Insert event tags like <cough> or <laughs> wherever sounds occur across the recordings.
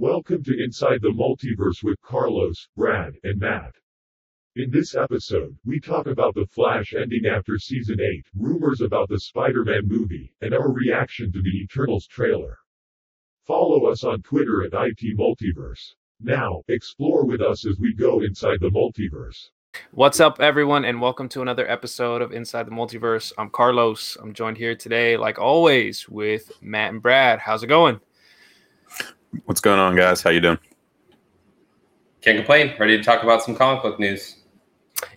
Welcome to Inside the Multiverse with Carlos, Brad, and Matt. In this episode, we talk about The Flash ending after season 8, rumors about the Spider Man movie, and our reaction to the Eternals trailer. Follow us on Twitter at IT Multiverse. Now, explore with us as we go inside the multiverse. What's up, everyone, and welcome to another episode of Inside the Multiverse. I'm Carlos. I'm joined here today, like always, with Matt and Brad. How's it going? What's going on, guys? How you doing? Can't complain. Ready to talk about some comic book news.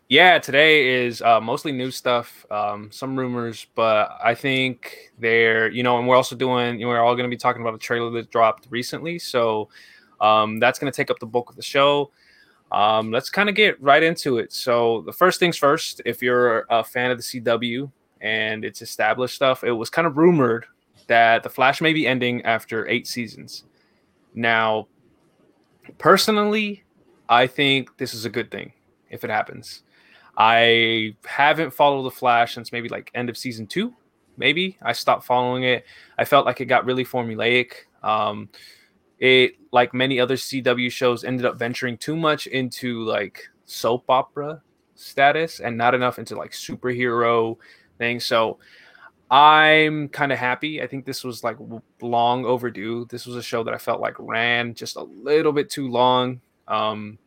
Yeah, today is uh, mostly new stuff, um, some rumors, but I think they're, you know, and we're also doing, you know, we're all going to be talking about a trailer that dropped recently. So um, that's going to take up the bulk of the show. Um, let's kind of get right into it. So the first things first, if you're a fan of the CW and it's established stuff, it was kind of rumored that the Flash may be ending after eight seasons. Now, personally, I think this is a good thing if it happens. I haven't followed the Flash since maybe like end of season two. Maybe I stopped following it. I felt like it got really formulaic. Um, it, like many other CW shows, ended up venturing too much into like soap opera status and not enough into like superhero things. So I'm kind of happy. I think this was like long overdue. This was a show that I felt like ran just a little bit too long. Um,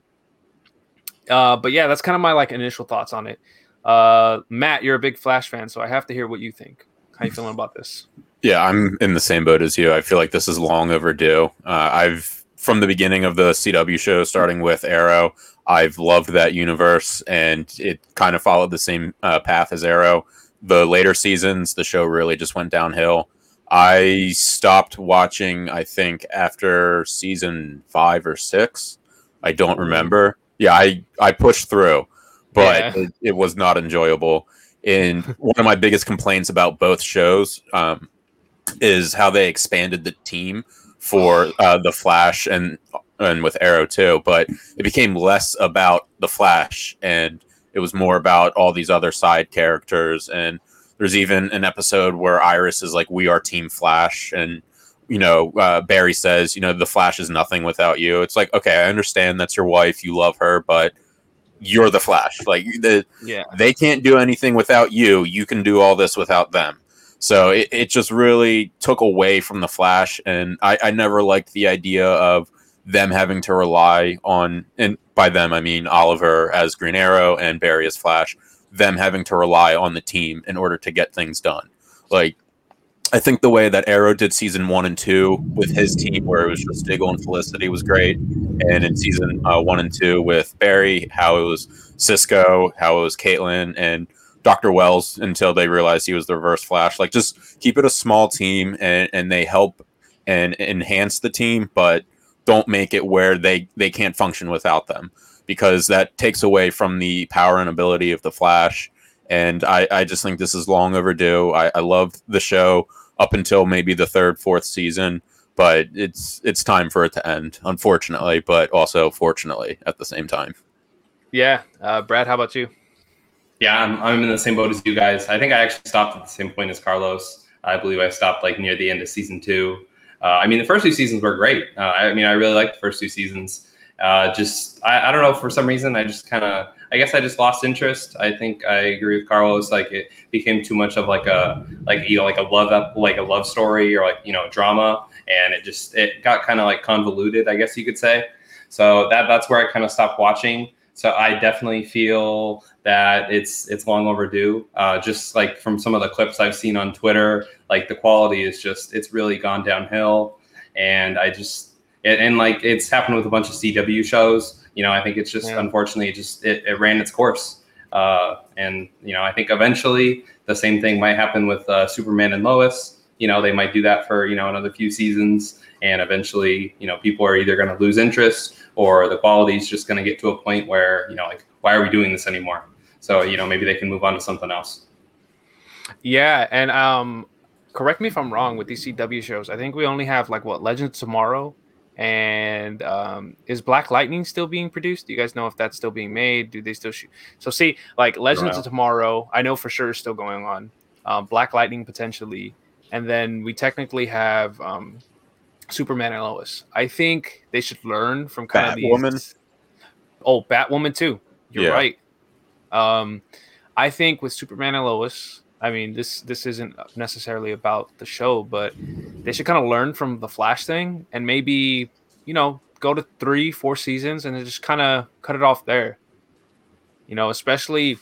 uh, but yeah, that's kind of my like initial thoughts on it. Uh, Matt, you're a big Flash fan, so I have to hear what you think. How you feeling about this? Yeah, I'm in the same boat as you. I feel like this is long overdue. Uh, I've from the beginning of the CW show, starting with Arrow, I've loved that universe, and it kind of followed the same uh, path as Arrow the later seasons, the show really just went downhill. I stopped watching, I think, after season five or six. I don't remember. Yeah, I, I pushed through, but yeah. it, it, was not enjoyable. And <laughs> one of my biggest complaints about both shows um, is how they expanded the team for uh, the Flash and and with Arrow too. But it became less about the Flash and it was more about all these other side characters. And there's even an episode where Iris is like, "We are Team Flash," and you know, uh, Barry says, "You know, the Flash is nothing without you." It's like, okay, I understand that's your wife, you love her, but you're the Flash. Like, the, yeah, they can't do anything without you. You can do all this without them. So it, it just really took away from the Flash, and I, I never liked the idea of them having to rely on, and by them I mean Oliver as Green Arrow and Barry as Flash, them having to rely on the team in order to get things done. Like I think the way that Arrow did season one and two with his team, where it was just Diggle and Felicity, was great. And in season uh, one and two with Barry, how it was Cisco, how it was Caitlin and Dr. Wells until they realized he was the reverse Flash. Like, just keep it a small team and, and they help and enhance the team, but don't make it where they they can't function without them because that takes away from the power and ability of the Flash. And I, I just think this is long overdue. I, I love the show up until maybe the third, fourth season, but it's it's time for it to end, unfortunately, but also fortunately at the same time. Yeah, uh, Brad, how about you? Yeah, I'm, I'm in the same boat as you guys. I think I actually stopped at the same point as Carlos. I believe I stopped like near the end of season two. Uh, I mean, the first two seasons were great. Uh, I mean, I really liked the first two seasons. Uh, just, I, I don't know, for some reason, I just kind of, I guess I just lost interest. I think I agree with Carlos. Like it became too much of like a, like, you know, like a love up, like a love story or like, you know, drama. And it just, it got kind of like convoluted, I guess you could say. So that, that's where I kind of stopped watching. So I definitely feel that it's it's long overdue. Uh, just like from some of the clips I've seen on Twitter, like the quality is just it's really gone downhill, and I just and, and like it's happened with a bunch of CW shows. You know, I think it's just yeah. unfortunately it just it, it ran its course. Uh, and you know, I think eventually the same thing might happen with uh, Superman and Lois. You know, they might do that for you know another few seasons, and eventually, you know, people are either going to lose interest or the quality is just going to get to a point where you know, like, why are we doing this anymore? So you know, maybe they can move on to something else. Yeah, and um, correct me if I'm wrong with these CW shows. I think we only have like what Legends Tomorrow, and um, is Black Lightning still being produced? Do you guys know if that's still being made? Do they still shoot? So see, like Legends of Tomorrow, I know for sure is still going on. Um, Black Lightning potentially, and then we technically have um, Superman and Lois. I think they should learn from kind of these. Oh, Batwoman too. You're Yeah. right. Um, I think with Superman and Lois, I mean this this isn't necessarily about the show, but they should kind of learn from the Flash thing and maybe you know go to three, four seasons and then just kind of cut it off there. You know, especially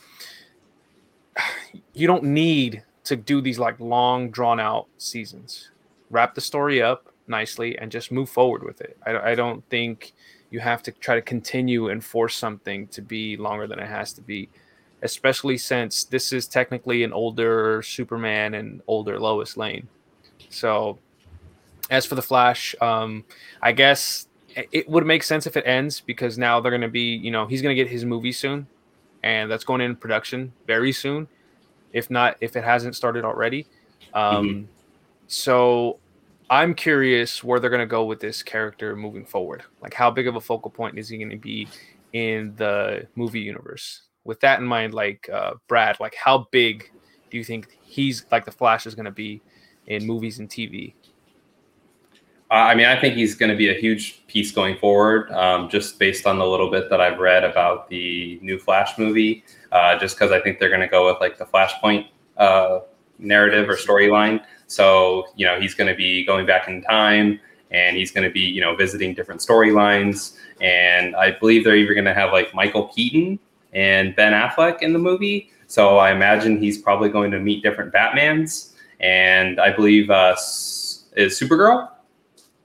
<sighs> you don't need to do these like long drawn out seasons wrap the story up nicely and just move forward with it. I, I don't think you have to try to continue and force something to be longer than it has to be especially since this is technically an older superman and older lois lane. So as for the flash um i guess it- would make sense if it ends because now they're going to be you know he's going to get his movie soon and that's going in production very soon if not if it hasn't started already. Um so i'm curious where they're going to go with this character moving forward like how big of a focal point is he going to be in the movie universe with that in mind like uh brad like how big do you think he's like the flash is going to be in movies and tv Uh, I mean, I think he's going to be a huge piece going forward, um, just based on the little bit that I've read about the new Flash movie. Uh, just because I think they're going to go with like the Flashpoint uh, narrative or storyline. So you know, he's going to be going back in time, and he's going to be you know visiting different storylines. And I believe they're even going to have like Michael Keaton and Ben Affleck in the movie. So I imagine he's probably going to meet different Batmans. And I believe uh, is Supergirl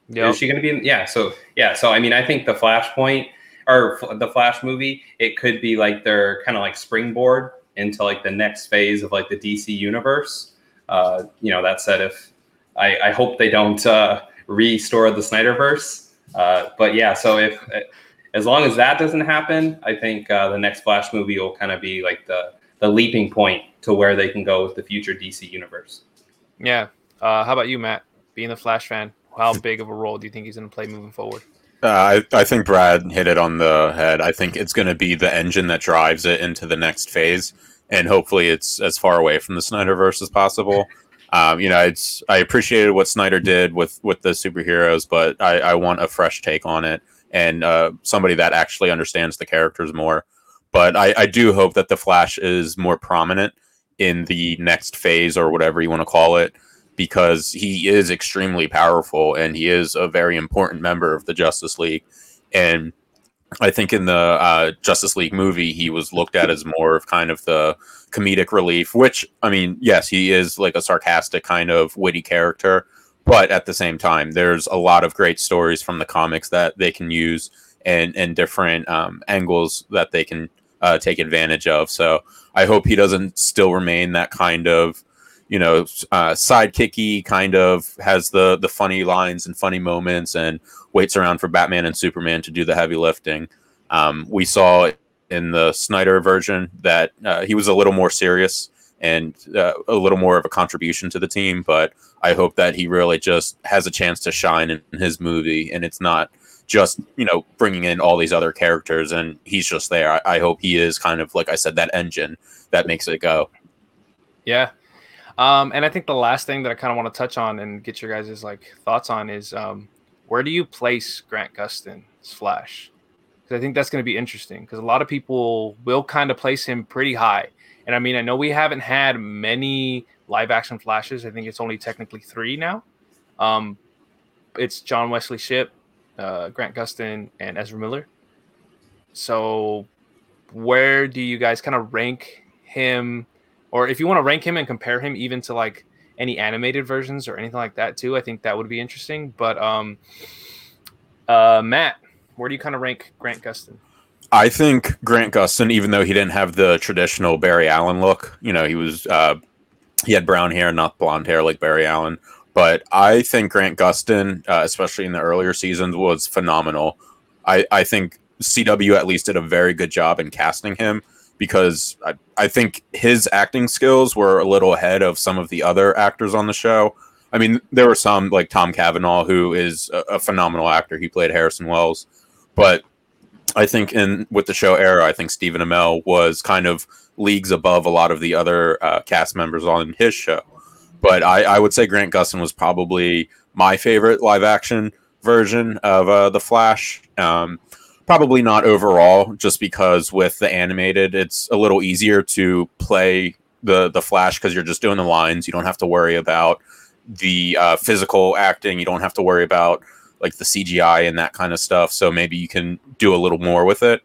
yeah is she going to be in? Yeah. So yeah. So I mean, I think the Flashpoint or f- the Flash movie, it could be like their kind of like springboard into like the next phase of like the DC universe. Uh, you know, that said, if I, I hope they don't uh, restore the Snyderverse. Uh, but yeah, so if as long as that doesn't happen, I think uh, the next Flash movie will kind of be like the the leaping point to where they can go with the future DC universe. yeah uh how about you matt being a flash fan how big of a role do you think he's going to play moving forward Uh, I, I think Brad hit it on the head. I think it's going to be the engine that drives it into the next phase, and hopefully, it's as far away from the Snyderverse as possible. <laughs> Um, you know, it's I appreciated what Snyder did with with the superheroes, but I, I want a fresh take on it and uh, somebody that actually understands the characters more. But I, I do hope that the Flash is more prominent in the next phase or whatever you want to call it because he is extremely powerful and he is a very important member of the Justice League. And I think in the uh, Justice League movie, he was looked at as more of kind of the comedic relief, which, I mean, yes, he is like a sarcastic kind of witty character. But at the same time, there's a lot of great stories from the comics that they can use and, and different um, angles that they can uh, take advantage of. So I hope he doesn't still remain that kind of you know, uh, sidekicky kind of has the the funny lines and funny moments, and waits around for Batman and Superman to do the heavy lifting. Um, we saw in the Snyder version that uh, he was a little more serious and uh, a little more of a contribution to the team, but I hope that he really just has a chance to shine in his movie, and it's not just you know bringing in all these other characters and he's just there. I, I hope he is kind of like I said that engine that makes it go. Yeah. Um, and I think the last thing that I kind of want to touch on and get your guys' like thoughts on is um, where do you place Grant Gustin's Flash? Because I think that's going to be interesting because a lot of people will kind of place him pretty high. And I mean, I know we haven't had many live action Flashes. I think it's only technically three now. Um, it's John Wesley Shipp, uh, Grant Gustin, and Ezra Miller. So, where do you guys kind of rank him? Or if you want to rank him and compare him even to like any animated versions or anything like that too, I think that would be interesting. But um, uh, Matt, where do you kind of rank Grant Gustin? I think Grant Gustin, even though he didn't have the traditional Barry Allen look, you know, he was uh, he had brown hair, not blonde hair like Barry Allen. But I think Grant Gustin, uh, especially in the earlier seasons, was phenomenal. I, I think CW at least did a very good job in casting him because I, I think his acting skills were a little ahead of some of the other actors on the show. I mean, there were some like Tom Cavanagh, who is a, a phenomenal actor. He played Harrison Wells, but I think in with the show Arrow, I think Stephen Amell was kind of leagues above a lot of the other uh, cast members on his show. but I, I would say Grant Gustin was probably my favorite live action version of uh, the Flash. Um, probably not overall, just because with the animated, it's a little easier to play the the Flash because you're just doing the lines. You don't have to worry about the uh, physical acting. You don't have to worry about like the CGI and that kind of stuff. So maybe you can do a little more with it.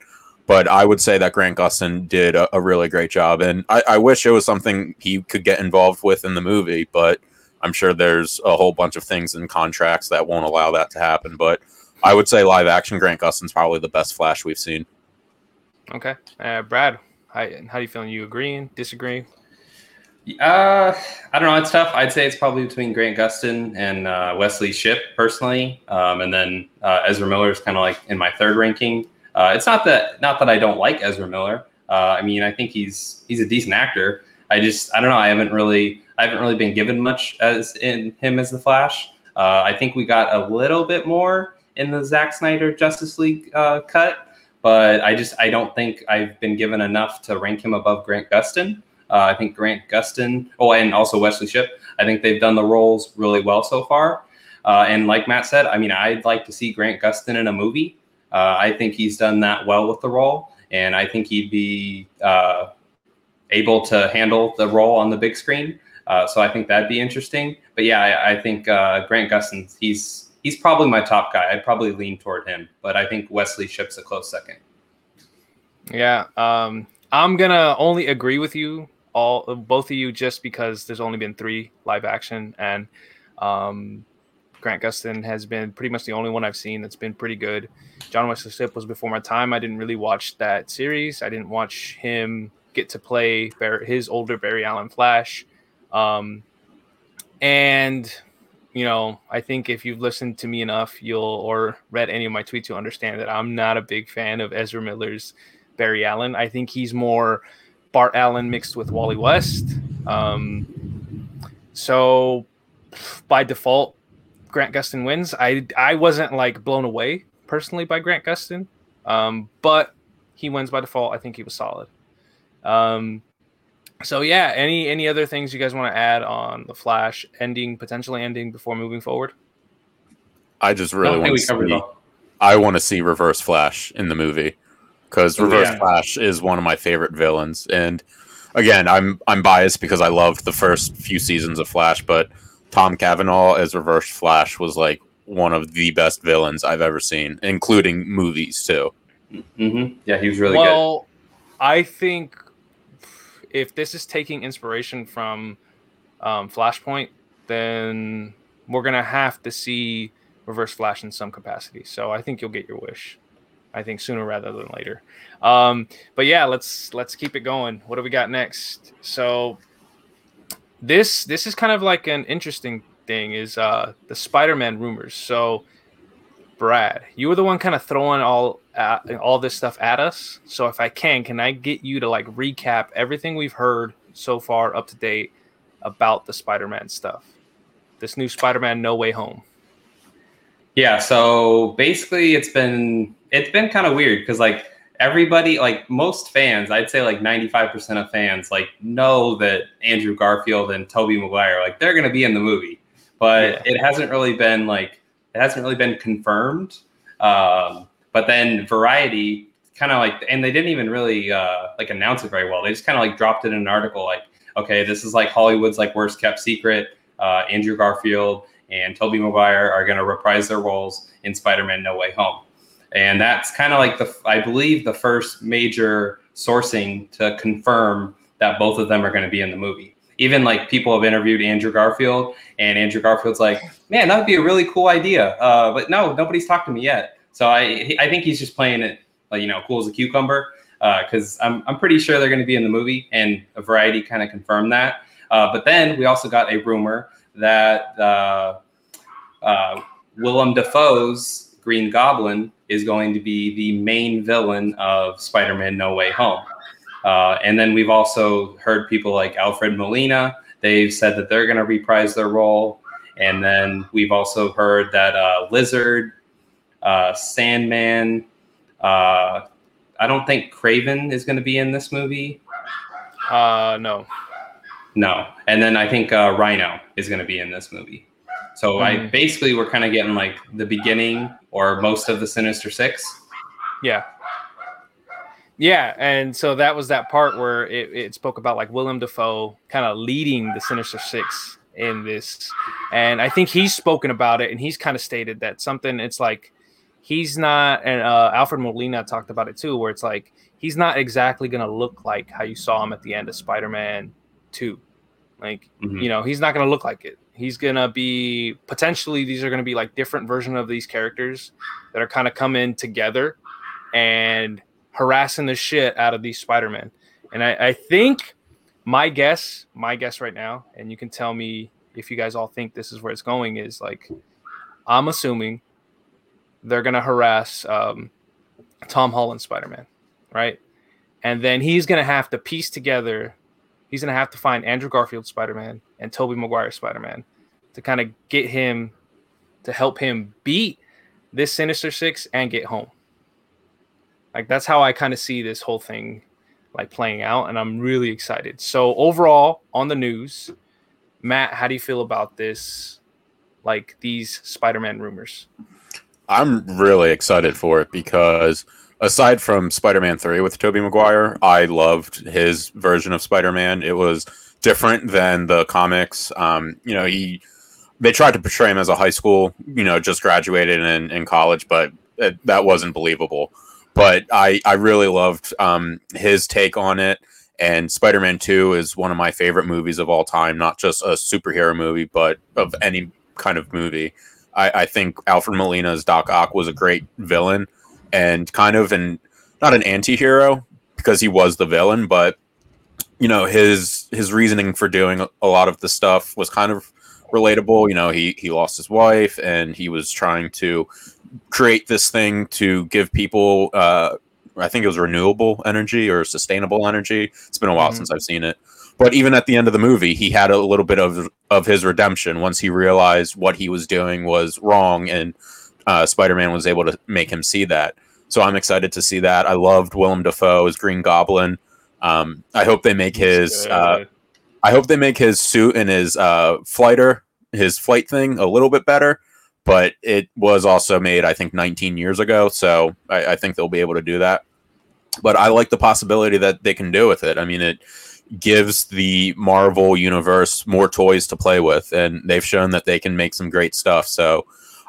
But I would say that Grant Gustin did a, a really great job, and I, I wish it was something he could get involved with in the movie. But I'm sure there's a whole bunch of things in contracts that won't allow that to happen. But I would say live action Grant Gustin's probably the best Flash we've seen. Okay, uh, Brad, how, how do you feeling? You agreeing? Disagree? Uh, I don't know. It's tough. I'd say it's probably between Grant Gustin and uh, Wesley Shipp personally, um, and then uh, Ezra Miller is kind of like in my third ranking. Uh, it's not that not that I don't like Ezra Miller. Uh, I mean, I think he's he's a decent actor. I just I don't know. I haven't really I haven't really been given much as in him as the Flash. Uh, I think we got a little bit more in the Zack Snyder Justice League cut, but I just I don't think I've been given enough to rank him above Grant Gustin. Uh, I think Grant Gustin, oh, and also Wesley Shipp. I think they've done the roles really well so far. Uh, and like Matt said, I mean, I'd like to see Grant Gustin in a movie. Uh, I think he's done that well with the role, and I think he'd be uh, able to handle the role on the big screen. Uh, so I think that'd be interesting. But yeah, I, I think uh, Grant Gustin, he's he's probably my top guy. I'd probably lean toward him, but I think Wesley Shipp's a close second. Yeah, um, I'm gonna only agree with you all both of you just because there's only been three live action and um, Grant Gustin has been pretty much the only one I've seen that's been pretty good. John Wesley Shipp was before my time. I didn't really watch that series. I didn't watch him get to play his older Barry Allen Flash. Um, and you know, I think if you've listened to me enough, you'll or read any of my tweets, you'll understand that I'm not a big fan of Ezra Miller's Barry Allen. I think he's more Bart Allen mixed with Wally West. Um, so by default, Grant Gustin wins. I I wasn't like blown away personally by Grant Gustin, um, but he wins by default. I think he was solid. Um, so yeah, any any other things you guys want to add on the Flash ending, potentially ending before moving forward? I just really want to see. I want to see Reverse Flash in the movie because Reverse yeah. Flash is one of my favorite villains. And again, I'm I'm biased because I loved the first few seasons of Flash, but Tom Cavanagh as Reverse Flash was like one of the best villains I've ever seen, including movies too. Mm-hmm. Yeah, he was really well, good. Well, I think if this is taking inspiration from um, Flashpoint, then we're gonna have to see Reverse Flash in some capacity. So I think you'll get your wish. I think sooner rather than later. Um, but yeah, let's let's keep it going. What do we got next? So this this is kind of like an interesting thing is uh the Spider-Man rumors. So Brad, you were the one kind of throwing all uh, all this stuff at us. So if I can, can I get you to like recap everything we've heard so far up to date about the Spider-Man stuff? This new Spider-Man No Way Home. Yeah, so basically it's been it's been kind of weird because like everybody like most fans i'd say like 95% of fans like know that andrew garfield and tobey maguire like they're going to be in the movie but yeah. it hasn't really been like it hasn't really been confirmed um, but then variety kind of like and they didn't even really uh, like announce it very well. They just kind of like dropped it in an article like okay this is like hollywood's like worst kept secret. Uh, andrew garfield and tobey maguire are going to reprise their roles in spider-man no way home. And that's kind of like the I believe the first major sourcing to confirm that both of them are going to be in the movie. Even like people have interviewed Andrew Garfield, and Andrew Garfield's like, "Man, that would be a really cool idea," uh, but no, nobody's talked to me yet. So I I think he's just playing it, like, you know, cool as a cucumber, because uh, I'm I'm pretty sure they're going to be in the movie, and a Variety kind of confirmed that. Uh, but then we also got a rumor that uh, uh, Willem Dafoe's Green Goblin is going to be the main villain of Spider-Man: No Way Home. Uh, and then we've also heard people like Alfred Molina. They've said that they're going to reprise their role. And then we've also heard that uh, Lizard, uh, Sandman. Uh, I don't think Kraven is going to be in this movie. Uh, no. No, and then I think uh, Rhino is going to be in this movie. So I Mhm. basically we're kind of getting like the beginning or most of the Sinister Six. Yeah. Yeah, and so that was that part where it, it spoke about like Willem Dafoe kind of leading the Sinister Six in this, and I think he's spoken about it, and he's kind of stated that something. It's like he's not, and uh, Alfred Molina talked about it too, where it's like he's not exactly gonna look like how you saw him at the end of Spider-Man Two, like Mhm. you know he's not going to look like it he's going to be potentially these are going to be like different version of these characters that are kind of coming together and harassing the shit out of these spider-men and I, I think my guess my guess right now and you can tell me if you guys all think this is where it's going is like i'm assuming they're to harass um, tom holland spider-man right and then he's to have to piece together he's to have to find Andrew Garfield Spider Man and Tobey Maguire Spider Man to kind of get him to help him beat this Sinister Six and get home. Like that's how I kind of see this whole thing like playing out, and I'm really excited. So overall, on the news, Matt, how do you feel about this? Like these Spider-Man rumors? I'm really excited for it because aside from Spider-Man 3 with Tobey Maguire, I loved his version of Spider-Man. It was different than the comics. Um, you know, he they tried to portray him as a high school, you know, just graduated in, in college, but it, that wasn't believable. But I, I really loved um, his take on it. And Spider Man 2 is one of my favorite movies of all time, not just a superhero movie, but of any kind of movie. I, I think Alfred Molina's Doc Ock was a great villain and kind of an not an anti-hero because he was the villain, but you know his his reasoning for doing a lot of the stuff was kind of relatable. You know, he he lost his wife and he was trying to create this thing to give people uh I think it was renewable energy or sustainable energy. It's been a while Mhm. since I've seen it. But even at the end of the movie, he had a little bit of of his redemption once he realized what he was doing was wrong, and uh, Spider Man was able to make him see that. So I'm excited to see that. I loved Willem Dafoe as Green Goblin. Um, I hope they make his. Uh, I hope they make his suit and his uh, flighter, his flight thing, a little bit better. But it was also made, I think, 19 years ago. So I, I think they'll be able to do that. But I like the possibility that they can do with it. I mean, it gives the Marvel universe more toys to play with, and they've shown that they can make some great stuff. So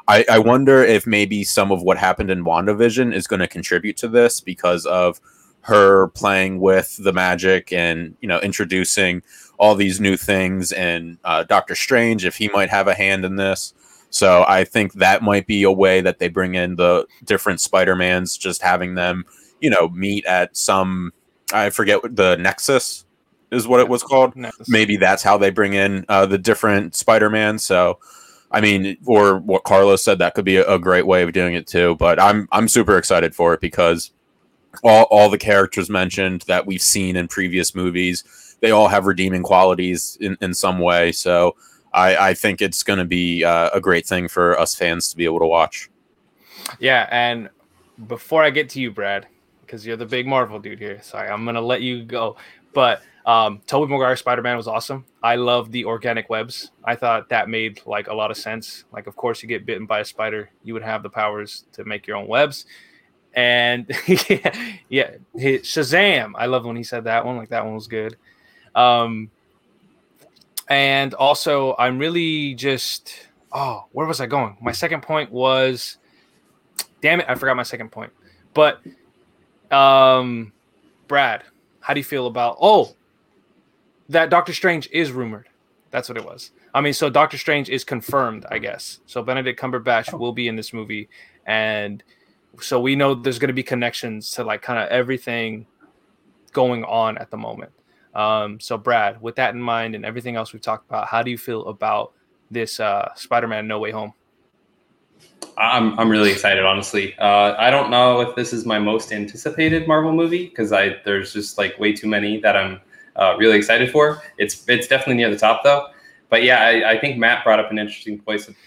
I, I wonder if maybe some of what happened in WandaVision is going to contribute to this because of her playing with the magic and you know introducing all these new things and uh, Doctor Strange if he might have a hand in this. So I think that might be a way that they bring in the different Spider-Mans, just having them, you know, meet at some I forget what the Nexus is what it was called No, maybe that's how they bring in uh, the different Spider-Man. So, I mean, or what Carlos said, that could be a, a great way of doing it too. But I'm I'm super excited for it because all all the characters mentioned that we've seen in previous movies, they all have redeeming qualities in in some way. So. I, I think it's going to be uh, a great thing for us fans to be able to watch. Yeah, and before I get to you, Brad, because you're the big Marvel dude here, sorry, I'm gonna let you go. But um, Tobey Maguire Spider Man was awesome. I love the organic webs. I thought that made like a lot of sense. Like, of course, you get bitten by a spider, you would have the powers to make your own webs. And <laughs> yeah, yeah, Shazam! I love when he said that one. Like that one was good. Um, and also, I'm really just oh, where was I going? My second point was damn it, I forgot my second point. But um Brad, how do you feel about oh that Doctor Strange is rumored? That's what it was. I mean, so Doctor Strange is confirmed, I guess. So Benedict Cumberbatch will be in this movie, and so we know there's going to be connections to like kind of everything going on at the moment. Um, so Brad, with that in mind and everything else we've talked about, how do you feel about this uh, Spider-Man No Way Home? I'm I'm really excited, honestly. Uh, I don't know if this is my most anticipated Marvel movie because I there's just like way too many that I'm uh, really excited for. It's it's definitely near the top though. But yeah, I, I think Matt brought up an interesting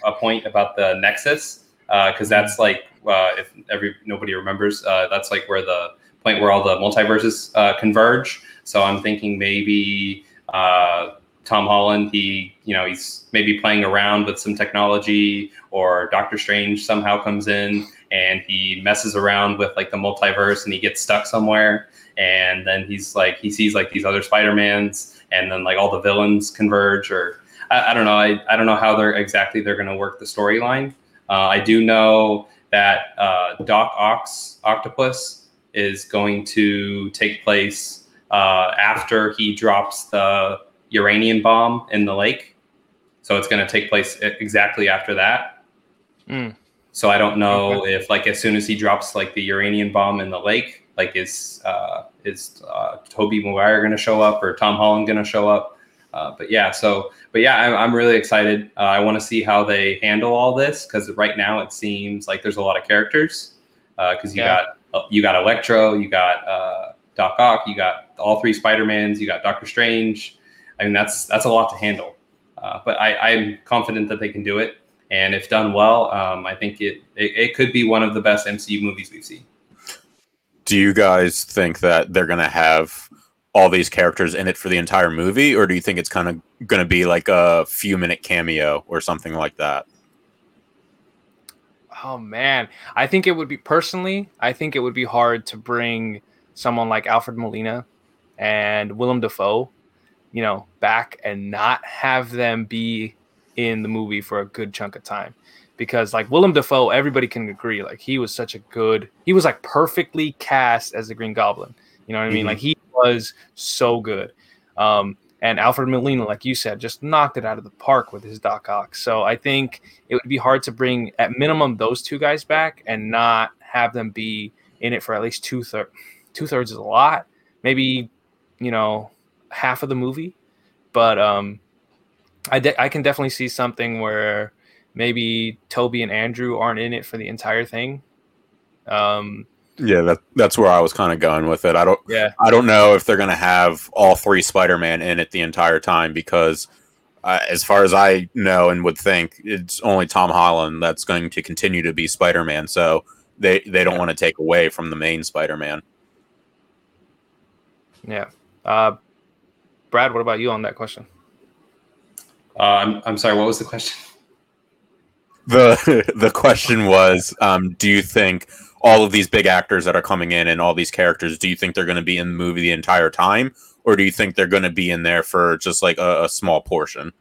a point about the Nexus because that's like uh, if every nobody remembers, uh, that's like where the point where all the multiverses uh, converge. So I'm thinking maybe uh, Tom Holland, he, you know, he's maybe playing around with some technology, or Doctor Strange somehow comes in and he messes around with like the multiverse and he gets stuck somewhere. And then he's like, he sees like these other Spider Mans, and then like all the villains converge, or I, I don't know. I, I don't know how they're exactly they're going to work the storyline. Uh, I do know that uh, Doc Ox Octopus is going to take place uh, after he drops the uranium bomb in the lake. So it's going to take place exactly after that. Mm. So I don't know okay. if, like, as soon as he drops like the uranium bomb in the lake, like, is uh, is uh, Tobey Maguire going to show up or Tom Holland going to show up? Uh, but yeah, so but yeah, I'm, I'm really excited. Uh, I want to see how they handle all this because right now it seems like there's a lot of characters because uh, you yeah. got you got Electro, you got uh, Doc Ock, you got all three Spider Mans, you got Doctor Strange, I mean, that's that's a lot to handle. Uh, but I, I'm confident that they can do it, and if done well, um, I think it, it it could be one of the best MCU movies we've seen. Do you guys think that they're gonna have all these characters in it for the entire movie, or do you think it's kind of gonna be like a few minute cameo or something like that? Oh man, I think it would be personally. I think it would be hard to bring someone like Alfred Molina and Willem Dafoe you know, back and not have them be in the movie for a good chunk of time. Because like Willem Dafoe, everybody can agree, like he was such a good, he was like perfectly cast as the Green Goblin. You know what I mean? Mm-hmm. Like he was so good. Um, and Alfred Molina, like you said, just knocked it out of the park with his Doc Ock. So I think it would be hard to bring at minimum those two guys back and not have them be in it for at least two thirds. Two thirds is a lot. Maybe, you know, half of the movie, but um, I de- I can definitely see something where maybe Toby and Andrew aren't in it for the entire thing. Um, yeah, that that's where I was kind of going with it. I don't yeah I don't know if they're gonna have all three Spider-Man in it the entire time because. Uh, as far as I know and would think, it's only Tom Holland that's going to continue to be Spider-Man. So they they don't yeah. want to take away from the main Spider-Man. Yeah. Uh, Brad, what about you on that question? Uh, I'm, I'm sorry, what was the question? The <laughs> the question was, um, do you think all of these big actors that are coming in and all these characters, do you think they're going to be in the movie the entire time, or do you think they're going to be in there for just like a, a small portion?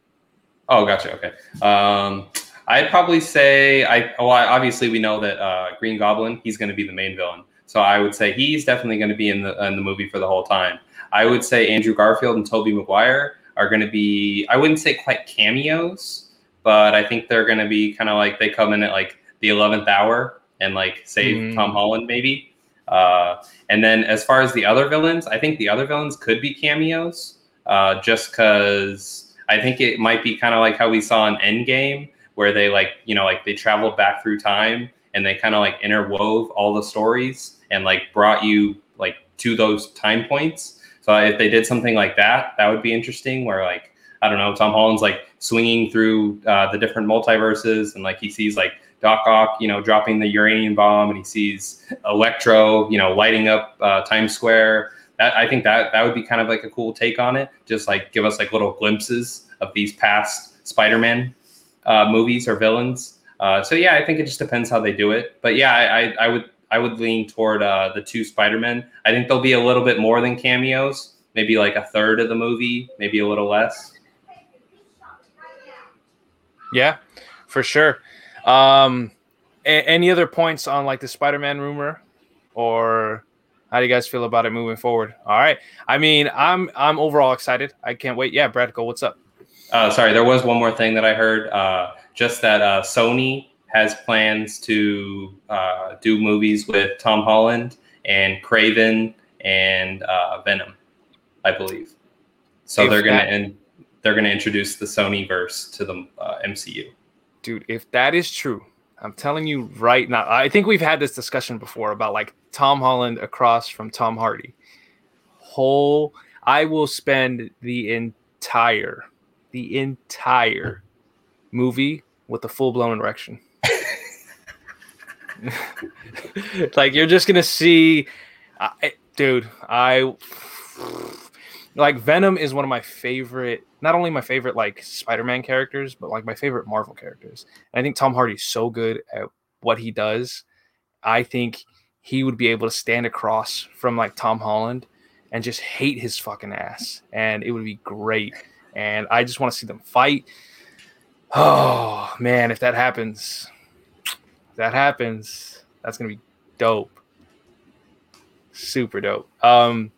Oh, gotcha. Okay. Um, I'd probably say I. Well, obviously we know that uh, Green Goblin he's going to be the main villain, so I would say he's definitely going to be in the in the movie for the whole time. I would say Andrew Garfield and Tobey Maguire are going to be, I wouldn't say quite cameos, but I think they're going to be kind of like they come in at like the 11th hour and like save mm. Tom Holland maybe. Uh, and then as far as the other villains, I think the other villains could be cameos uh, just because I think it might be kind of like how we saw in Endgame where they like, you know, like they traveled back through time and they kind of like interwove all the stories and like brought you like to those time points so if they did something like that, that would be interesting. Where like I don't know, Tom Holland's like swinging through uh, the different multiverses, and like he sees like Doc Ock, you know, dropping the uranium bomb, and he sees Electro, you know, lighting up uh, Times Square. That I think that that would be kind of like a cool take on it. Just like give us like little glimpses of these past Spider-Man uh, movies or villains. Uh, so yeah, I think it just depends how they do it. But yeah, I, I, I would I would lean toward uh, the two Spider-Men. I think they'll be a little bit more than cameos, maybe like a third of the movie, maybe a little less. Yeah, for sure. Um, a- any other points on like the Spider-Man rumor, or how do you guys feel about it moving forward? All right. I mean, I'm I'm overall excited. I can't wait. Yeah, Brad, go. What's up? Uh, sorry, there was one more thing that I heard. Uh, just that uh, Sony has plans to uh, do movies with Tom Holland and Kraven and uh, Venom, I believe. So they're gonna and they're gonna introduce the Sony verse to the uh, MCU. Dude, if that is true, I'm telling you right now. I think we've had this discussion before about like Tom Holland across from Tom Hardy. Whole, I will spend the entire, the entire movie with a full blown erection. <laughs> like you're just gonna see, I, dude. I like Venom is one of my favorite, not only my favorite like Spider-Man characters, but like my favorite Marvel characters. And I think Tom Hardy's so good at what he does. I think he would be able to stand across from like Tom Holland and just hate his fucking ass, and it would be great. And I just want to see them fight. Oh man, if that happens, if that happens, that's gonna be dope. Super dope. Um,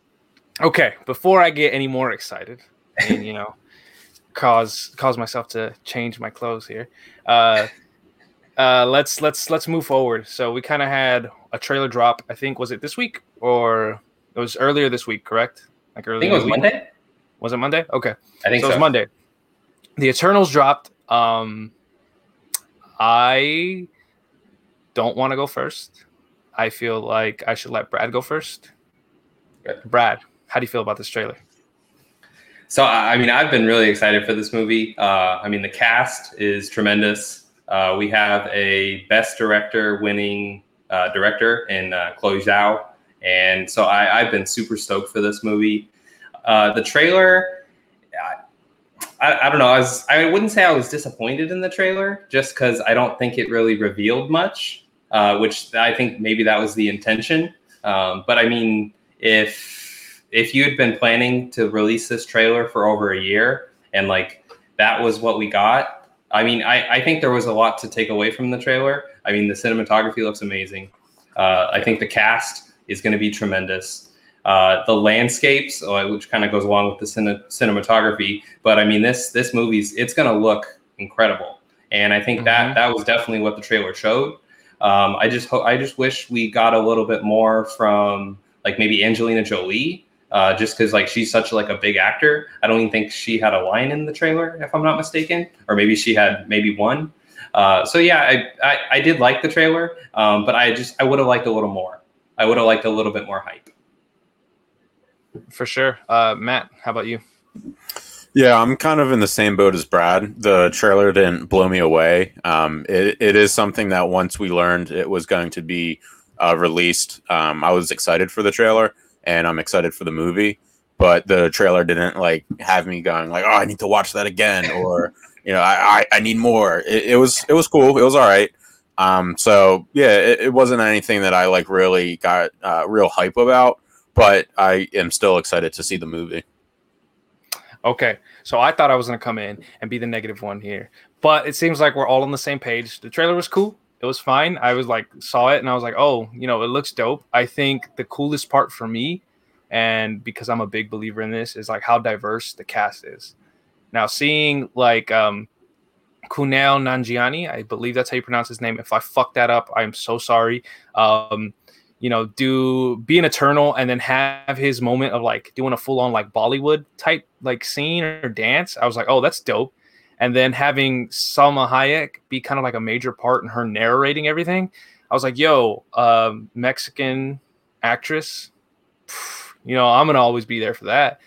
okay, before I get any more excited, and you know, <laughs> cause cause myself to change my clothes here. Uh, uh, let's let's let's move forward. So we kind of had a trailer drop. I think was it this week or it was earlier this week, correct? Like earlier. I think it was Monday. Was it Monday? Okay. I think so. so. It was Monday. The Eternals dropped. Um, I don't want to go first. I feel like I should let Brad go first. Brad, how do you feel about this trailer? So, I mean, I've been really excited for this movie. Uh, I mean, the cast is tremendous. Uh, we have a Best Director winning uh, director in uh, Chloe Zhao. And so I, have been super stoked for this movie. Uh, the trailer, I, I, don't know. I was I wouldn't say I was disappointed in the trailer just because I don't think it really revealed much, uh, which I think maybe that was the intention. Um, but I mean, if if you had been planning to release this trailer for over a year and like that was what we got, I mean, I, I think there was a lot to take away from the trailer. I mean, the cinematography looks amazing. Uh, I think the cast is going to be tremendous. Uh, the landscapes, uh, which kind of goes along with the cine- cinematography, but I mean this this movie's it's going to look incredible, and I think mm-hmm. that that was definitely what the trailer showed. Um, I just ho- I just wish we got a little bit more from like maybe Angelina Jolie, uh, just because like she's such like a big actor. I don't even think she had a line in the trailer, if I'm not mistaken, or maybe she had maybe one. Uh, so yeah, I, I, I did like the trailer, um, but I just I would have liked a little more. I would have liked a little bit more hype. For sure. Uh, Matt, how about you? Yeah, I'm kind of in the same boat as Brad. The trailer didn't blow me away. Um, it, it is something that once we learned it was going to be uh, released, um, I was excited for the trailer and I'm excited for the movie. But the trailer didn't like have me going like, oh, I need to watch that again, or <laughs> you know, I, I, I need more. It, it was it was cool. It was all right. Um, so yeah, it, it, wasn't anything that I like really got uh, real hype about, but I am still excited to see the movie. Okay, so I thought I was gonna come in and be the negative one here, but it seems like we're all on the same page. The trailer was cool. It was fine. I was like saw it and I was like, oh, you know, it looks dope. I think the coolest part for me, and because I'm a big believer in this, is like how diverse the cast is. Now seeing like um Kumail Nanjiani. I believe that's how you pronounce his name. If I fuck that up, I'm so sorry. Um, you know, do be an eternal and then have his moment of like doing a full on like Bollywood type like scene or dance. I was like, oh, that's dope. And then having Salma Hayek be kind of like a major part in her narrating everything. I was like, yo, um, Mexican actress, you know, I'm gonna always be there for that.